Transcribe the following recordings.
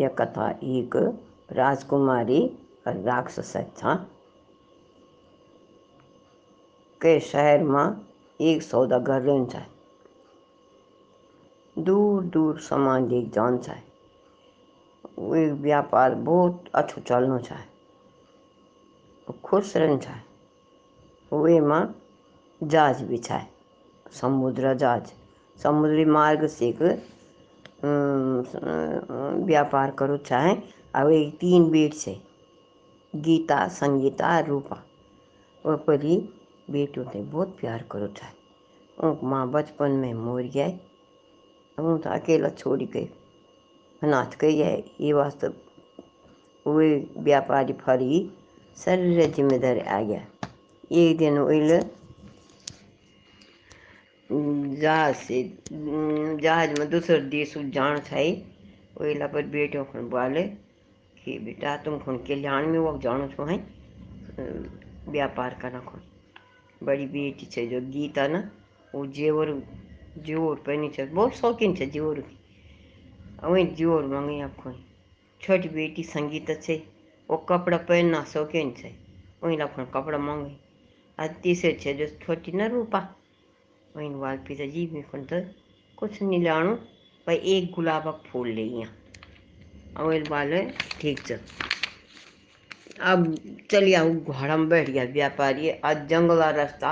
यह कथा एक राजकुमारी राक्षस था के शहर में एक सौदागर रहन है दूर दूर सामान लेके जान है वो व्यापार बहुत अच्छो चलनो है खुश रहन है वे में जहाज़ भी है समुद्र जहाज़। समुद्री मार्ग से व्यापार करो चाहे एक तीन बेट से गीता, संगीता, रूपा. और परी बेटियों से बहुत प्यार करो चाहे उनक माँ बचपन में मोर गया उन तो अकेला छोड़ गए. अनाथ गई है, ये वास्ते वे व्यापारी फरी सारी ज़िम्मेदारी आ गया. एक दिन वही जहाज़ से जहाज़ में दूसरे देश जान छाई ओइला पर बेटियों खन बोले कि, बेटा, तुम खुन कल्याण में वो जानो छो है। व्यापार करना खुन। बड़ी बेटी छे जो गीता ना, वो जेवर जेवर पहनी छे बहुत शौकीन छे जेवर की। वही जेवर मांगे आप खुन। छोटी बेटी संगीत छे, वो कपड़ा पहनना शौकीन छे। वही लखन कपड़ा मांगे। आज तीसरे छे जो छोटी ना रूपा वही वाल पिताजी में खुन तो कुछ नहीं लाणो, भाई एक गुलाब का फूल ले और वाले ठीक चल। अब चलिए आओ घोड़ा में बैठ गया व्यापारी, आज जंगला रास्ता,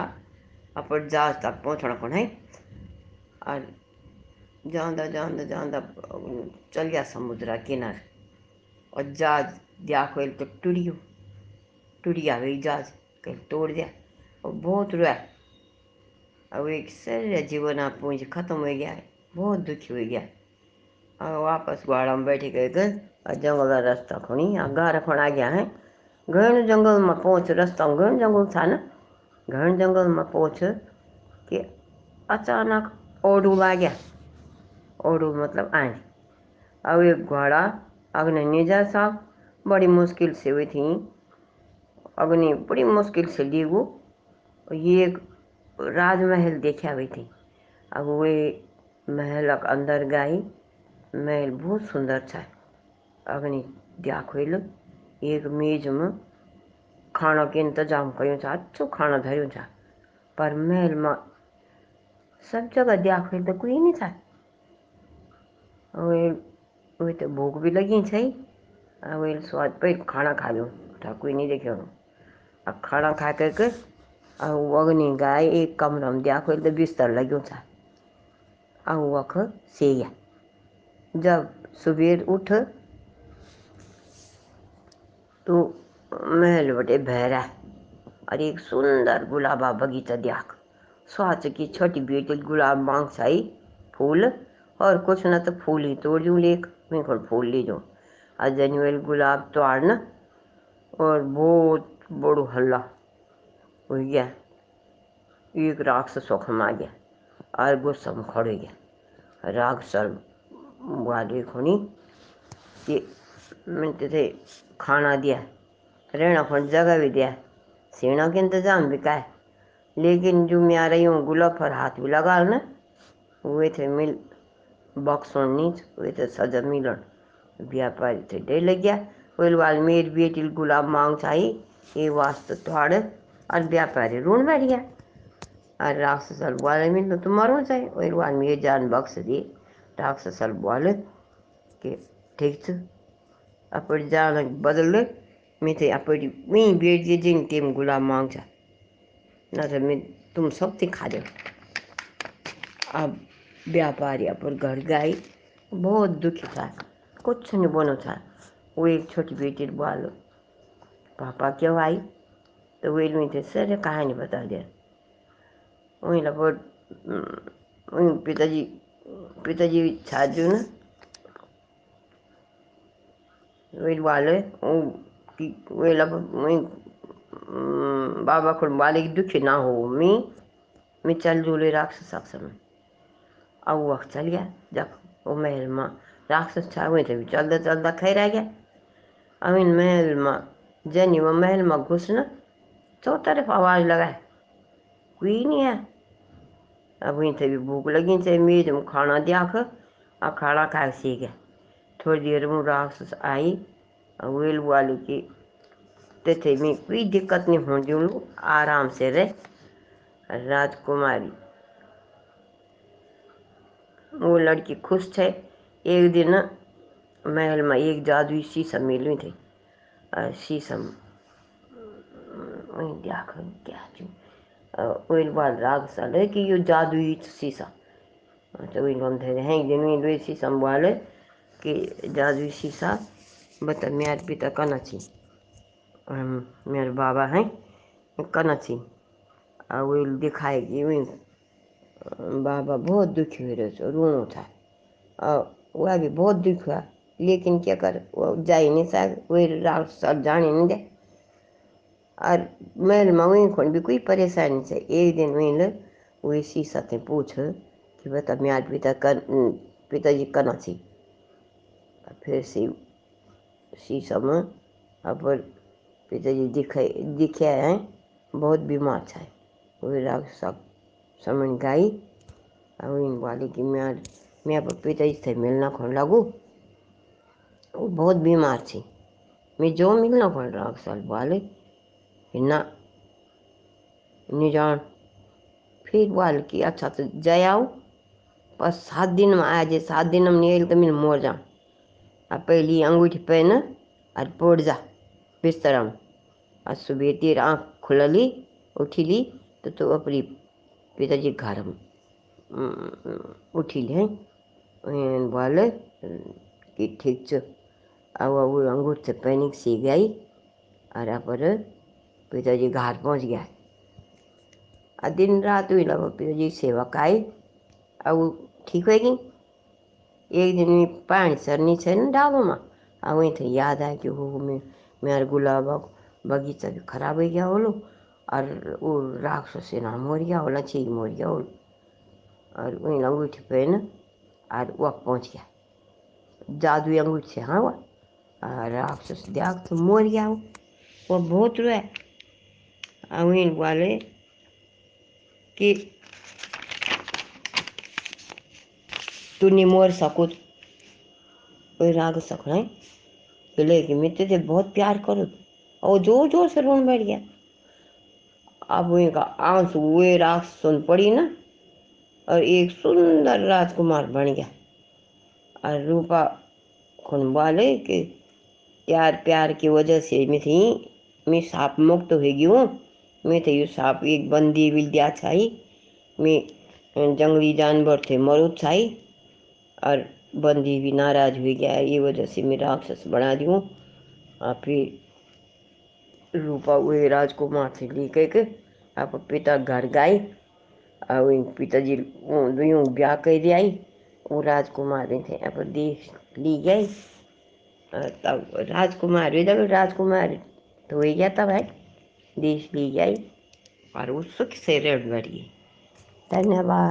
अपन जहाज़ तक पहुँचना कौन है? और जांदा जांदा जांदा, चल गया समुद्र किनारे। और जहाज़ देखो तो टूरियो टूरिया गई जहाज़, कहीं तोड़ दिया। और बहुत रोया। अब एक सारे जीवन आप मुझे ख़त्म हो गया है, बहुत दुखी हो गया और वापस घोड़ा में बैठ गए गए और जंगल रास्ता खुणी गार खण आ गया है। घण जंगल में पहुँच, रास्ता घण जंगल था ना? घण जंगल में पहुँच कि अचानक ओडूल आ गया। ओडूल मतलब आए अब एक घोड़ा अग्नि निजा साहब, बड़ी मुश्किल से हुई थी। अग्नि बड़ी मुश्किल से ली वो। ये एक राजमहल देखा हुई थी। अब वे महलक अंदर गई, महल बहुत सुंदर था अग्नि देखल एक मेज में खाना के इंतज़ाम करूँ था अच्छो खाना धरूँ था पर महल में सब जगह देख तो कोई नहीं था वे वे तो भूख भी लगी छे वे स्वाद पे खाना खा लो था कोई नहीं देखे अब खाना खा करके अग्नि गाय एक कमरा में देखो तो बिस्तर और वख से जब सुबेर उठ तो महल बटे बहरा और एक सुंदर गुलाबा बगीचा देख सोच की छोटी बेटी गुलाब मांग छाई फूल और कुछ न तो फूल ही तोड़ दूँ लेक मैं खुद फूल ले जाऊँ और जनुअल गुलाब तोड़ना और बहुत बड़ो हल्ला गया और गुस्सा में खड़े गया। राक्षस खुनी कि मैंने थे खाना दिया, रहना खुन जगह भी दिया। सेना के इंतज़ाम भी का है लेकिन जो मैं आ रही हूँ, गुलाब पर हाथ भी लगा ना, वे थे मिल, बक्सों नीच, वे थे सजा मिलन। व्यापारी थे डे लग गया। वही वाल मेरी बेटी गुलाब मांग चाहिए, ये वास्ते थोड़े और व्यापारी ऋण बैठ गया और राक्षस बोले मिल तो तुम मरो चाहिए वही वाल मेरी जान बक्स दी। राक्षस बोले कि, ठीक छ? अपन जान बदल मैं थे अपन वहीं बेच दिए जिन टीम गुलाब मांग छ न तो मैं तुम सब खा दो अब व्यापारी अपन घर गई बहुत दुखी था। कुछ नहीं बनो था। वो एक छोटी बेटी बोलो, पापा क्यों आई? तो वे में थे, सारे कहानी बता दिया। वहीं लगभग वहीं पिताजी पिताजी छाजू ना, वही वाले वे लगभग वहीं बाबा को वाले की दुखी ना हो, मैं मैं चल जुले राक्षस अक्सर में। अब वो वक्त चल गया, जब वो महल में राक्षस छा हुए थे चलते चलते खै रह गया। अब इन महल में जनी वो महल में घुसना चौ तरफ़ आवाज़ लगाए कोई नहीं है। अब थे भी भूख लगी थे में खाना दिया और खाना खा सी गया। थोड़ी देर में राक्षस आई वेल वाली की तेथे में कोई दिक्कत नहीं होने दूँ आराम से रह। राजकुमारी, वो लड़की खुश थे। एक दिन महल में एक जादुई शीशम मिली थी। शीशम हम थे हैं दिन में वाले कि जादुई शीशा। बता मेरे पिता का नची मेरे बाबा हैं का नची और वो दिखाएगी वही बाबा बहुत दुखी हुए रहे रोनो था। और वह बहुत दुख हुआ, लेकिन क्या कर, वो जा ही नहीं सक वही राग सब जाने नहीं दे। और में वहीं खोन भी कोई परेशानी से। एक दिन वहीं ल वही शीशा थे पूछ कि बता मेरे पिता कर पिताजी करना थी। फिर से शीशा में अब पिताजी दिखे दिखे हैं, बहुत बीमार था। वही राग सब समझ गई और इन वाली की मैं मैं अब पिताजी से मिलना खोन लगू? वो बहुत बीमार थी। मैं जो मिलना खोन राग साल वाले ना नहीं जान, फिर वाल की अच्छा तो जय आओ। बस सात दिन में आ जाए सात दिन में नहीं तो मैं मोर जाऊँ अब पहली अंगूठी पहन, और पोड़ जा, बिस्तर में। और सुबह तेर आँख खुलली, उठी ली तो तू तो अपनी पिताजी घर में उठी ले बोले कि ठीक छ। वो अंगूठ से पहनी सी गई, और पर पिताजी घर पहुँच गया। और दिन रात हुई लगभग पिताजी सेवा आए अब ठीक हो गई एक दिन में पानी सरनी ना डाबो में, अब वहीं थे याद आया कि वो मैं, मेरा गुलाब बगीचा भी खराब हो गया बोलो और वो राक्षस से ना मोर गया बोला छी मोर गया बोलो और वहीं अंगूठी पहन, और वह पहुँच गया। जादू अंगूठी से हाँ वह राक्षस देख तो मोर गया वो। बहुत रोया वहीं वाले कि तू नहीं मोर सको राग सकना है बोले कि मैं तुझे बहुत प्यार करो और ज़ोर ज़ोर से रोन बैठ गया। अब वहीं का आँसू हुए राग सुन पड़ी ना, और एक सुंदर राजकुमार बन गया। और रूपा खुन वाले कि प्यार प्यार की वजह से मैं थी मैं साप मुक्त हो गई हूँ। मैं थे ये साप एक बंदी विद्या छाई, मैं जंगली जानवर थे मरुद छाई, और बंदी भी नाराज़ हो गया। ये वजह से मैं राक्षस बना हूँ और फिर रूपा हुए राजकुमार से लेके के आप पिता घर गई और पिताजी दुयों ब्याह कर दिया वो राजकुमार थे आप देश ली गई तब राजकुमार राजकुमार तो हो गया तब है देश ली जाए और उत्सुक से रेड भरिए। धन्यवाद।